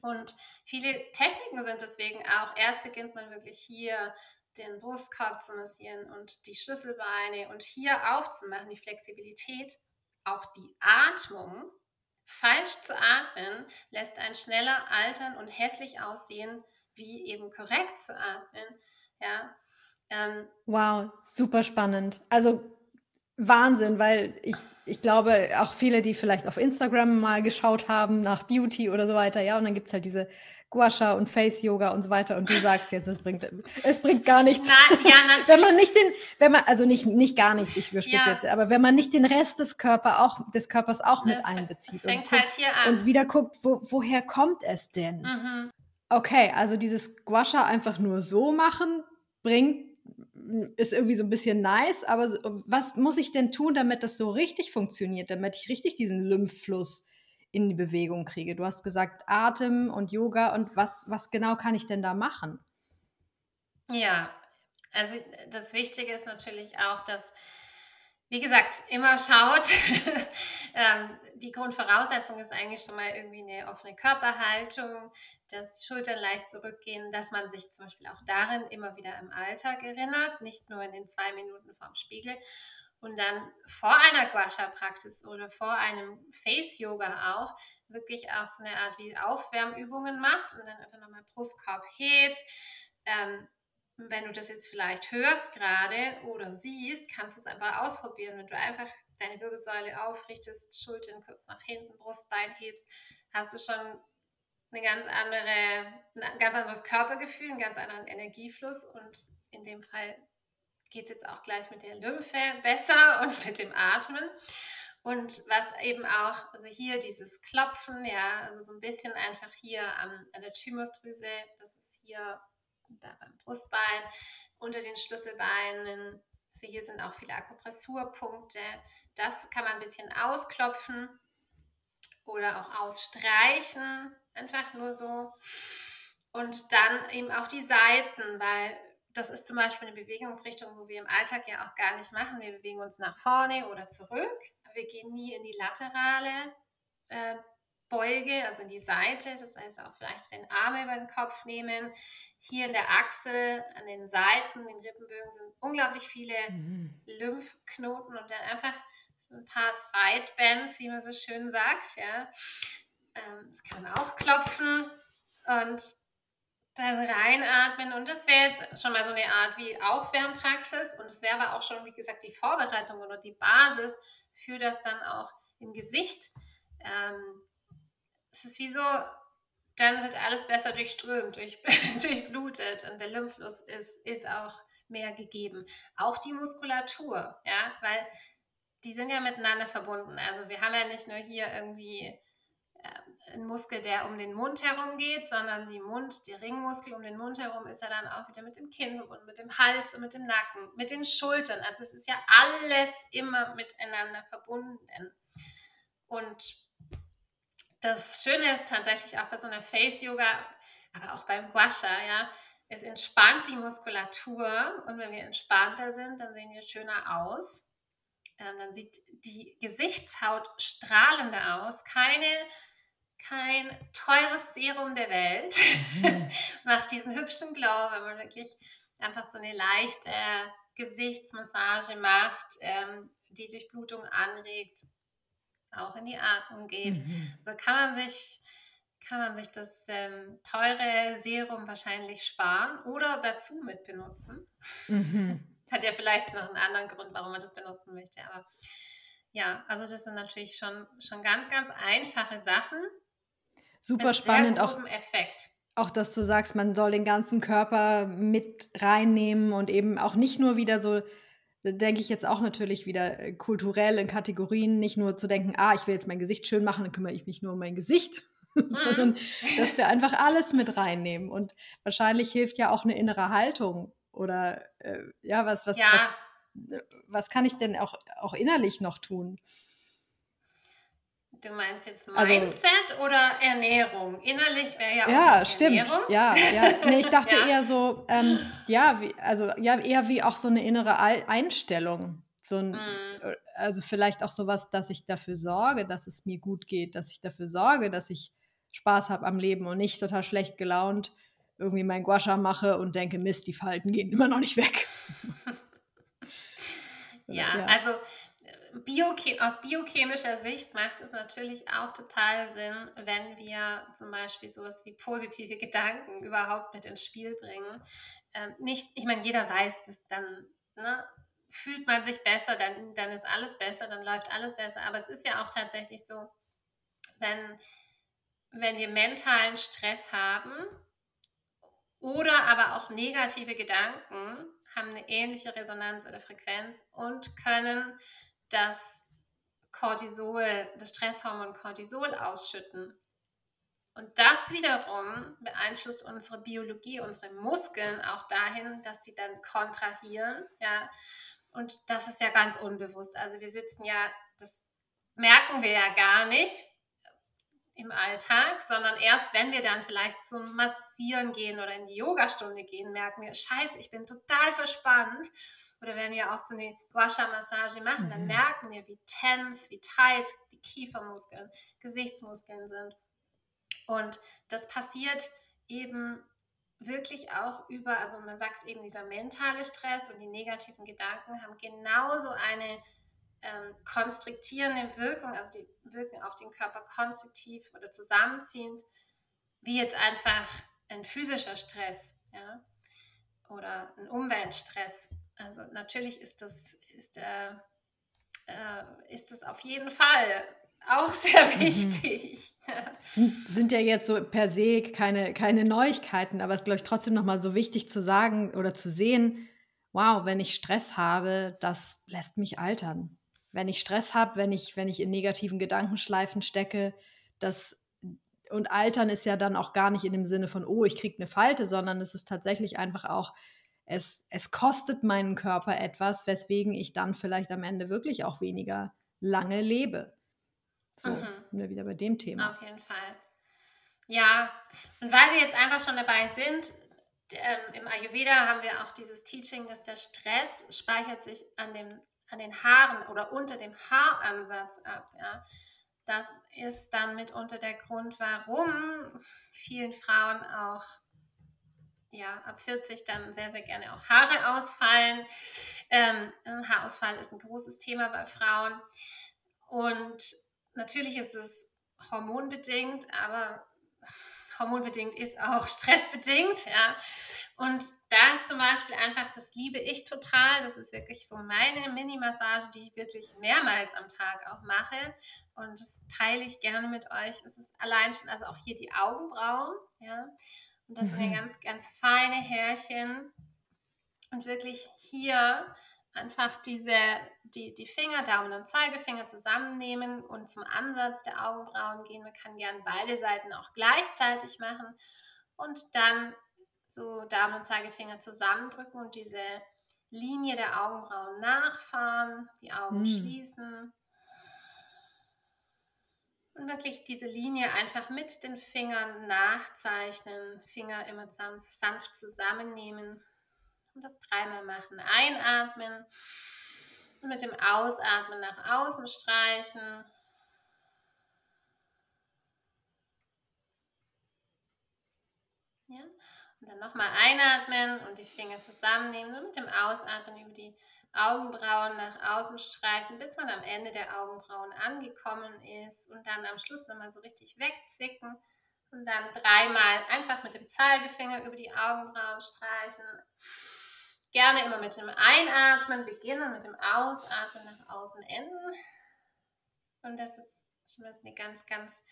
Und viele Techniken sind deswegen auch, erst beginnt man wirklich hier den Brustkorb zu massieren und die Schlüsselbeine und hier aufzumachen, die Flexibilität, auch die Atmung. Falsch zu atmen lässt einen schneller altern und hässlich aussehen, wie eben korrekt zu atmen ja. Ähm, wow, super spannend. Also Wahnsinn, weil ich, ich glaube, auch viele, die vielleicht auf Instagram mal geschaut haben nach Beauty oder so weiter, ja, und dann gibt es halt diese Guasha und Face Yoga und so weiter und du sagst jetzt, es bringt, es bringt gar nichts. Na, ja, natürlich. wenn man nicht den, wenn man, also nicht, nicht gar nichts, ich überspitze ja. jetzt, aber wenn man nicht den Rest des Körper auch, des Körpers auch mit einbezieht. Es fängt und, halt hier an. Und wieder guckt, wo, woher kommt es denn? Mhm. Okay, also dieses Guasha einfach nur so machen, bringt, ist irgendwie so ein bisschen nice, aber was muss ich denn tun, damit das so richtig funktioniert, damit ich richtig diesen Lymphfluss in die Bewegung kriege? Du hast gesagt Atem und Yoga und was, was genau kann ich denn da machen? Ja, Also das Wichtige ist natürlich auch, dass, wie gesagt, immer schaut. ähm, die Grundvoraussetzung ist eigentlich schon mal irgendwie eine offene Körperhaltung, dass die Schultern leicht zurückgehen, dass man sich zum Beispiel auch darin immer wieder im Alltag erinnert, nicht nur in den zwei Minuten vorm Spiegel. Und dann vor einer Guasha-Praxis oder vor einem Face-Yoga auch wirklich auch so eine Art wie Aufwärmübungen macht und dann einfach nochmal Brustkorb hebt. Ähm, wenn du das jetzt vielleicht hörst gerade oder siehst, kannst du es einfach ausprobieren. Wenn du einfach deine Wirbelsäule aufrichtest, Schultern kurz nach hinten, Brustbein hebst, hast du schon eine ganz andere, ein ganz anderes Körpergefühl, einen ganz anderen Energiefluss und in dem Fall geht es jetzt auch gleich mit der Lymphe besser und mit dem Atmen. Und was eben auch, also hier dieses Klopfen, ja, also so ein bisschen einfach hier an, an der Thymusdrüse, das ist hier da beim Brustbein, unter den Schlüsselbeinen. Also hier sind auch viele Akupressurpunkte. Das kann man ein bisschen ausklopfen oder auch ausstreichen, einfach nur so. Und dann eben auch die Seiten, weil das ist zum Beispiel eine Bewegungsrichtung, wo wir im Alltag ja auch gar nicht machen. Wir bewegen uns nach vorne oder zurück. Wir gehen nie in die laterale äh, Beuge, also in die Seite. Das heißt auch vielleicht den Arm über den Kopf nehmen. Hier in der Achsel, an den Seiten, den Rippenbögen sind unglaublich viele mhm. Lymphknoten und dann einfach so ein paar Sidebands, wie man so schön sagt. Ja. Ähm, das kann man auch klopfen und dann reinatmen. Und das wäre jetzt schon mal so eine Art wie Aufwärmpraxis. Und es wäre aber auch schon, wie gesagt, die Vorbereitung oder die Basis für das dann auch im Gesicht. Ähm, es ist wie so, dann wird alles besser durchströmt, durch, durchblutet und der Lymphfluss ist, ist auch mehr gegeben. Auch die Muskulatur, ja, weil die sind ja miteinander verbunden. Also wir haben ja nicht nur hier irgendwie äh, ein Muskel, der um den Mund herum geht, sondern die Mund, der Ringmuskel um den Mund herum ist ja dann auch wieder mit dem Kinn und mit dem Hals und mit dem Nacken, mit den Schultern. Also es ist ja alles immer miteinander verbunden. Und das Schöne ist tatsächlich auch bei so einer Face-Yoga, aber auch beim Guasha, ja, es entspannt die Muskulatur und wenn wir entspannter sind, dann sehen wir schöner aus. Ähm, dann sieht die Gesichtshaut strahlender aus. Keine kein teures Serum der Welt. Mhm. Macht diesen hübschen Glow, wenn man wirklich einfach so eine leichte Gesichtsmassage macht, ähm, die Durchblutung anregt, auch in die Atmung geht. Mhm. So kann man sich kann man sich das ähm, teure Serum wahrscheinlich sparen oder dazu mit benutzen. Mhm. Hat ja vielleicht noch einen anderen Grund, warum man das benutzen möchte. Aber ja, also das sind natürlich schon, schon ganz, ganz einfache Sachen, Super spannend auch. Effekt. Auch, dass du sagst, man soll den ganzen Körper mit reinnehmen und eben auch nicht nur wieder so, denke ich jetzt auch natürlich wieder äh, kulturell in Kategorien, nicht nur zu denken, ah, ich will jetzt mein Gesicht schön machen, dann kümmere ich mich nur um mein Gesicht, sondern mhm. dass wir einfach alles mit reinnehmen. Und wahrscheinlich hilft ja auch eine innere Haltung oder äh, ja, was, was, ja. was, was kann ich denn auch, auch innerlich noch tun? Du meinst jetzt also Mindset also, oder Ernährung? Innerlich wäre ja auch Ja, stimmt. Ernährung. Ja, ja. Nee, ich dachte ja. eher so, ähm, ja, wie, also ja, eher wie auch so eine innere Einstellung. So ein, mm. Also vielleicht auch sowas, dass ich dafür sorge, dass es mir gut geht, dass ich dafür sorge, dass ich Spaß habe am Leben und nicht total schlecht gelaunt irgendwie mein Guasha mache und denke, Mist, die Falten gehen immer noch nicht weg. ja, ja, also Bioche aus biochemischer Sicht macht es natürlich auch total Sinn, wenn wir zum Beispiel sowas wie positive Gedanken überhaupt mit ins Spiel bringen. Ähm, nicht, ich meine, jeder weiß das, dann ne, fühlt man sich besser, dann, dann ist alles besser, dann läuft alles besser. Aber es ist ja auch tatsächlich so, wenn, wenn wir mentalen Stress haben oder aber auch negative Gedanken, haben eine ähnliche Resonanz oder Frequenz und können das Cortisol, das Stresshormon Cortisol ausschütten. Und das wiederum beeinflusst unsere Biologie, unsere Muskeln auch dahin, dass sie dann kontrahieren. Ja. Und das ist ja ganz unbewusst. Also wir sitzen ja, das merken wir ja gar nicht. im Alltag, sondern erst wenn wir dann vielleicht zum Massieren gehen oder in die Yogastunde gehen, merken wir, scheiße, ich bin total verspannt. Oder wenn wir auch so eine Guasha-Massage machen, mhm. dann merken wir, wie tense, wie tight die Kiefermuskeln, Gesichtsmuskeln sind. Und das passiert eben wirklich auch über, also man sagt eben, dieser mentale Stress und die negativen Gedanken haben genauso eine ähm, konstriktierende Wirkung, also die wirken auf den Körper konstruktiv oder zusammenziehend, wie jetzt einfach ein physischer Stress ja? oder ein Umweltstress. Also natürlich ist das, ist, äh, äh, ist das auf jeden Fall auch sehr mhm. wichtig. Sind ja jetzt so per se keine, keine Neuigkeiten, aber es ist, glaube ich, trotzdem nochmal so wichtig zu sagen oder zu sehen, wow, wenn ich Stress habe, das lässt mich altern. Wenn ich Stress habe, wenn ich, wenn ich in negativen Gedankenschleifen stecke, das und altern ist ja dann auch gar nicht in dem Sinne von, oh, ich kriege eine Falte, sondern es ist tatsächlich einfach auch, es, es kostet meinen Körper etwas, weswegen ich dann vielleicht am Ende wirklich auch weniger lange lebe. So, mhm. wir wieder bei dem Thema. Auf jeden Fall. Ja, und weil wir jetzt einfach schon dabei sind, ähm, im Ayurveda haben wir auch dieses Teaching, dass der Stress speichert sich an, dem, an den Haaren oder unter dem Haaransatz ab. Ja. Das ist dann mitunter der Grund, warum vielen Frauen auch ja, ab 40 dann sehr, sehr gerne auch Haare ausfallen. Ähm, Haarausfall ist ein großes Thema bei Frauen. Und natürlich ist es hormonbedingt, aber hormonbedingt ist auch stressbedingt, ja. Und da ist zum Beispiel einfach, das liebe ich total. Das ist wirklich so meine Mini-Massage, die ich wirklich mehrmals am Tag auch mache. Und das teile ich gerne mit euch. Es ist allein schon, also auch hier die Augenbrauen, ja. Und das mhm. sind ja mhm. ganz, ganz feine Härchen. Und wirklich hier einfach diese, die, die Finger, Daumen und Zeigefinger zusammennehmen und zum Ansatz der Augenbrauen gehen. Man kann gerne beide Seiten auch gleichzeitig machen und dann so Daumen und Zeigefinger zusammendrücken und diese Linie der Augenbrauen nachfahren, die Augen hm. schließen. Und wirklich diese Linie einfach mit den Fingern nachzeichnen, Finger immer sanft zusammennehmen und das dreimal machen. Einatmen und mit dem Ausatmen nach außen streichen. Ja? Und dann nochmal einatmen und die Finger zusammennehmen und mit dem Ausatmen über die Augenbrauen nach außen streichen, bis man am Ende der Augenbrauen angekommen ist und dann am Schluss nochmal so richtig wegzwicken und dann dreimal einfach mit dem Zeigefinger über die Augenbrauen streichen. Gerne immer mit dem Einatmen beginnen, mit dem Ausatmen nach außen enden. Und das ist schon mal eine ganz, ganz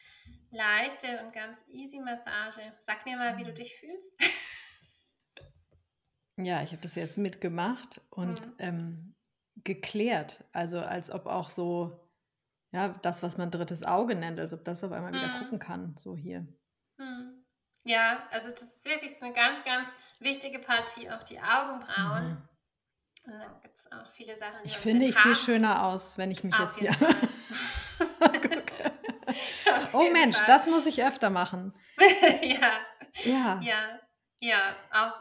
leichte und ganz easy Massage. Sag mir mal, wie du mhm. dich fühlst. Ja, ich habe das jetzt mitgemacht und mhm. ähm, geklärt. Also als ob auch so, ja, das, was man drittes Auge nennt, als ob das auf einmal wieder mhm. gucken kann, so hier. Mhm. Ja, also das ist wirklich so eine ganz, ganz wichtige Partie, auch die Augenbrauen. Mhm. Und dann gibt es auch viele Sachen, die Ich finde, ich sehe schöner aus, wenn ich mich Auf jetzt hier. oh Mensch, Fall. das muss ich öfter machen. ja. Ja. Ja. Ja, auch,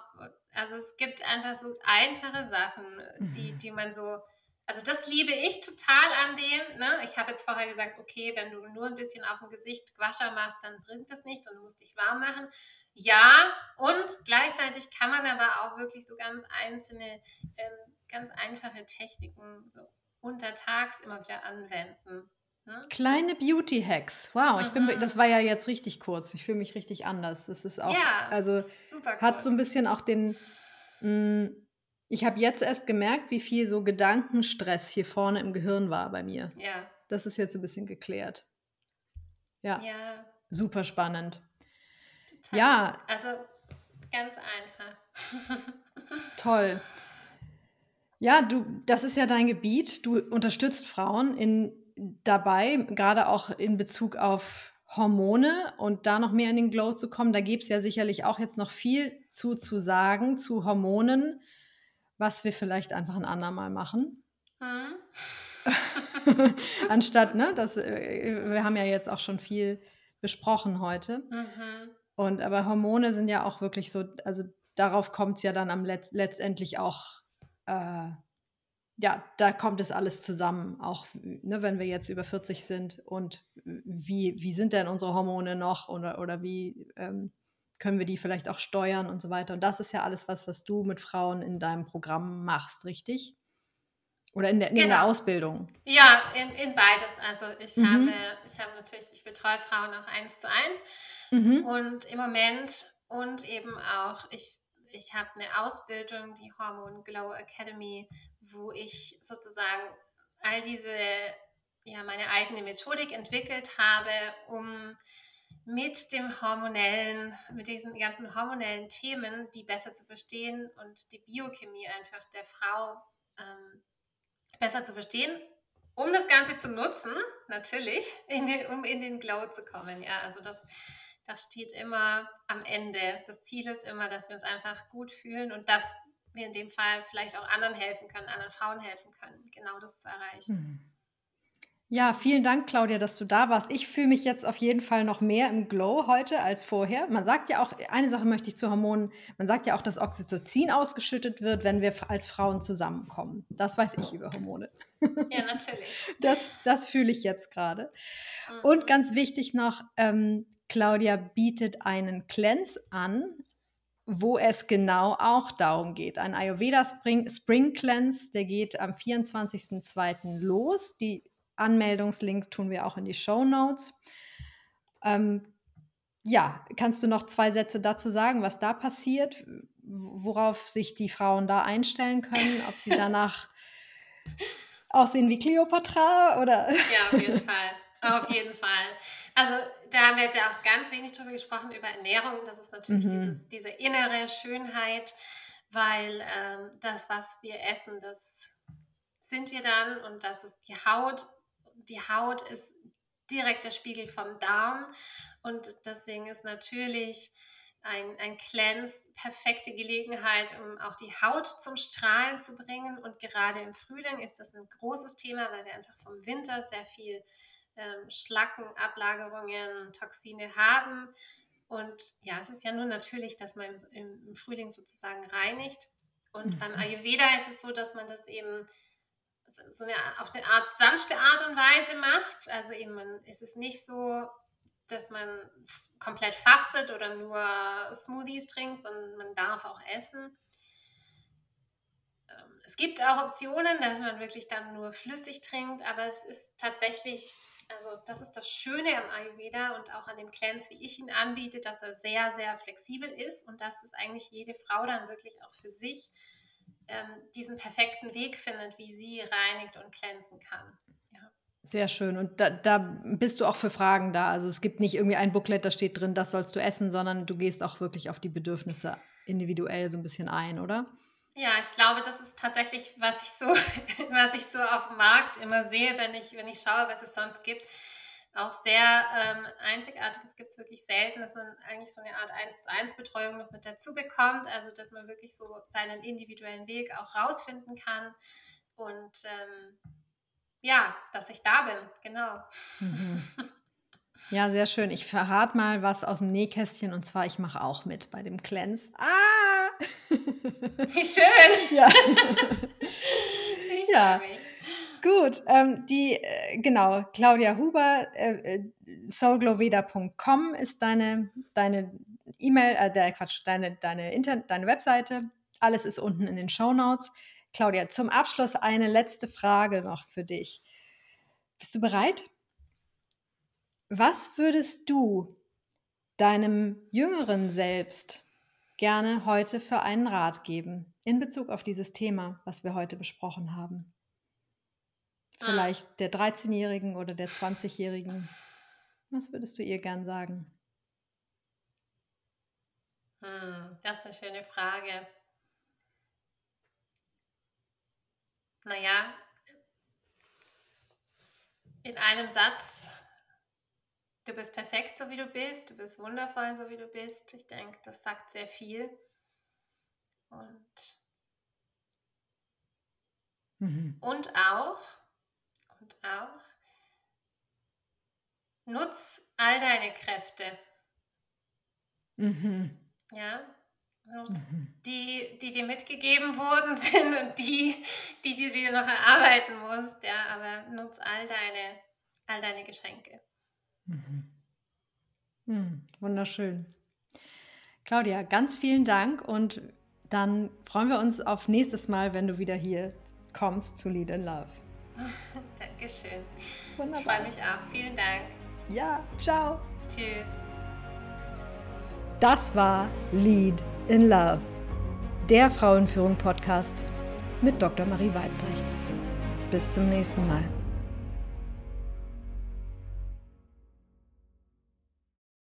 also es gibt einfach so einfache Sachen, die, mhm. die man so also das liebe ich total an dem. Ne? Ich habe jetzt vorher gesagt, okay, wenn du nur ein bisschen auf dem Gesicht Quascha machst, dann bringt das nichts und du musst dich warm machen. Ja, und gleichzeitig kann man aber auch wirklich so ganz einzelne, ähm, ganz einfache Techniken so untertags immer wieder anwenden. Ne? Kleine Beauty-Hacks. Wow, ich bin, mhm. das war ja jetzt richtig kurz. Ich fühle mich richtig anders. Das ist auch, ja, also hat so ein bisschen auch den, mh, mm, ich habe jetzt erst gemerkt, wie viel so Gedankenstress hier vorne im Gehirn war bei mir. Ja. Das ist jetzt ein bisschen geklärt. Ja. Ja. Super spannend. Total. Ja. Also ganz einfach. Toll. Ja, du, das ist ja dein Gebiet. Du unterstützt Frauen in, dabei, gerade auch in Bezug auf Hormone und da noch mehr in den Glow zu kommen. Da gibt es ja sicherlich auch jetzt noch viel zu, zu sagen zu Hormonen was wir vielleicht einfach ein andermal machen. Hm. Anstatt, ne, das, äh, wir haben ja jetzt auch schon viel besprochen heute. Mhm. Und aber Hormone sind ja auch wirklich so, also darauf kommt es ja dann am Letz letztendlich auch, äh, ja, da kommt es alles zusammen, auch ne, wenn wir jetzt über 40 sind und wie, wie sind denn unsere Hormone noch oder, oder wie ähm, können wir die vielleicht auch steuern und so weiter. Und das ist ja alles was, was du mit Frauen in deinem Programm machst, richtig? Oder in der, genau. in der genau. Ausbildung? Ja, in, in beides. Also ich mhm. habe, ich habe natürlich, ich betreue Frauen auch eins zu eins. Mhm. Und im Moment und eben auch, ich, ich habe eine Ausbildung, die Hormone Glow Academy, wo ich sozusagen all diese, ja, meine eigene Methodik entwickelt habe, um mit dem hormonellen, mit diesen ganzen hormonellen Themen, die besser zu verstehen und die Biochemie einfach der Frau ähm, besser zu verstehen, um das Ganze zu nutzen, natürlich, in den, um in den Glow zu kommen. Ja, also das, das steht immer am Ende. Das Ziel ist immer, dass wir uns einfach gut fühlen und dass wir in dem Fall vielleicht auch anderen helfen können, anderen Frauen helfen können, genau das zu erreichen. Mhm. Ja, vielen Dank, Claudia, dass du da warst. Ich fühle mich jetzt auf jeden Fall noch mehr im Glow heute als vorher. Man sagt ja auch, eine Sache möchte ich zu Hormonen, man sagt ja auch, dass Oxytocin ausgeschüttet wird, wenn wir als Frauen zusammenkommen. Das weiß ich über Hormone. Ja, natürlich. Das, das fühle ich jetzt gerade. Mhm. Und ganz wichtig noch, ähm, Claudia bietet einen Cleanse an, wo es genau auch darum geht. Ein Ayurveda Spring, Spring Cleanse, der geht am 24.02. los. Die Anmeldungslink tun wir auch in die Show Notes. Ähm, ja, kannst du noch zwei Sätze dazu sagen, was da passiert, worauf sich die Frauen da einstellen können, ob sie danach aussehen wie Cleopatra oder? Ja, auf jeden Fall. Auf jeden Fall. Also da haben wir jetzt ja auch ganz wenig drüber gesprochen, über Ernährung. Das ist natürlich mhm. dieses, diese innere Schönheit, weil ähm, das, was wir essen, das sind wir dann und das ist die Haut die Haut ist direkt der Spiegel vom Darm und deswegen ist natürlich ein, ein Cleanse perfekte Gelegenheit, um auch die Haut zum Strahlen zu bringen. Und gerade im Frühling ist das ein großes Thema, weil wir einfach vom Winter sehr viel ähm, Schlacken, Ablagerungen, Toxine haben. Und ja, es ist ja nur natürlich, dass man im, im Frühling sozusagen reinigt. Und mhm. beim Ayurveda ist es so, dass man das eben so eine, auf eine Art sanfte Art und Weise macht. Also eben man, ist es nicht so, dass man komplett fastet oder nur Smoothies trinkt, sondern man darf auch essen. Ähm, es gibt auch Optionen, dass man wirklich dann nur flüssig trinkt, aber es ist tatsächlich, also das ist das Schöne am Ayurveda und auch an dem Cleanse, wie ich ihn anbiete, dass er sehr, sehr flexibel ist und dass es eigentlich jede Frau dann wirklich auch für sich ähm, diesen perfekten Weg findet, wie sie reinigt und glänzen kann. Ja. Sehr schön. Und da, da, bist du auch für Fragen da. Also es gibt nicht irgendwie ein Booklet, da steht drin, das sollst du essen, sondern du gehst auch wirklich auf die Bedürfnisse individuell so ein bisschen ein, oder? Ja, ich glaube, das ist tatsächlich, was ich so, was ich so auf dem Markt immer sehe, wenn ich, wenn ich schaue, was es sonst gibt auch sehr ähm, einzigartig. Es gibt es wirklich selten, dass man eigentlich so eine Art 1 zu 1 Betreuung noch mit dazu bekommt. Also dass man wirklich so seinen individuellen Weg auch rausfinden kann. Und ähm, ja, dass ich da bin, genau. Mhm. Ja, sehr schön. Ich verrate mal was aus dem Nähkästchen und zwar, ich mache auch mit bei dem Cleanse. Ah! Wie schön! Ja. ich ja. Mich. Gut, ähm, die, äh, genau, Claudia Huber, äh, äh soulglowveda.com ist deine, deine E-Mail, äh, der Quatsch, deine, deine, Internet, deine Webseite. Alles ist unten in den Show Notes. Claudia, zum Abschluss eine letzte Frage noch für dich. Bist du bereit? Was würdest du deinem jüngeren Selbst gerne heute für einen Rat geben in Bezug auf dieses Thema, was wir heute besprochen haben? Ah. Vielleicht ah. der 13-Jährigen oder der 20-Jährigen. Was würdest du ihr gern sagen? Hm, das ist eine schöne Frage. Naja, in einem Satz, du bist perfekt, so wie du bist, du bist wundervoll, so wie du bist. Ich denke, das sagt sehr viel. Und, mhm. und auch, und auch, Nutz all deine Kräfte. Mhm. Ja, nutz mhm. die, die dir mitgegeben worden sind und die, die du dir noch erarbeiten musst. Ja, aber nutz all deine, all deine Geschenke. Mhm. Mhm. Wunderschön. Claudia, ganz vielen Dank und dann freuen wir uns auf nächstes Mal, wenn du wieder hier kommst zu Lead in Love. Dankeschön. Wunderbar. Ich freue mich auch. Vielen Dank. Ja, ciao. Tschüss. Das war Lead in Love, der Frauenführung-Podcast mit Dr. Marie Weidbrecht. Bis zum nächsten Mal.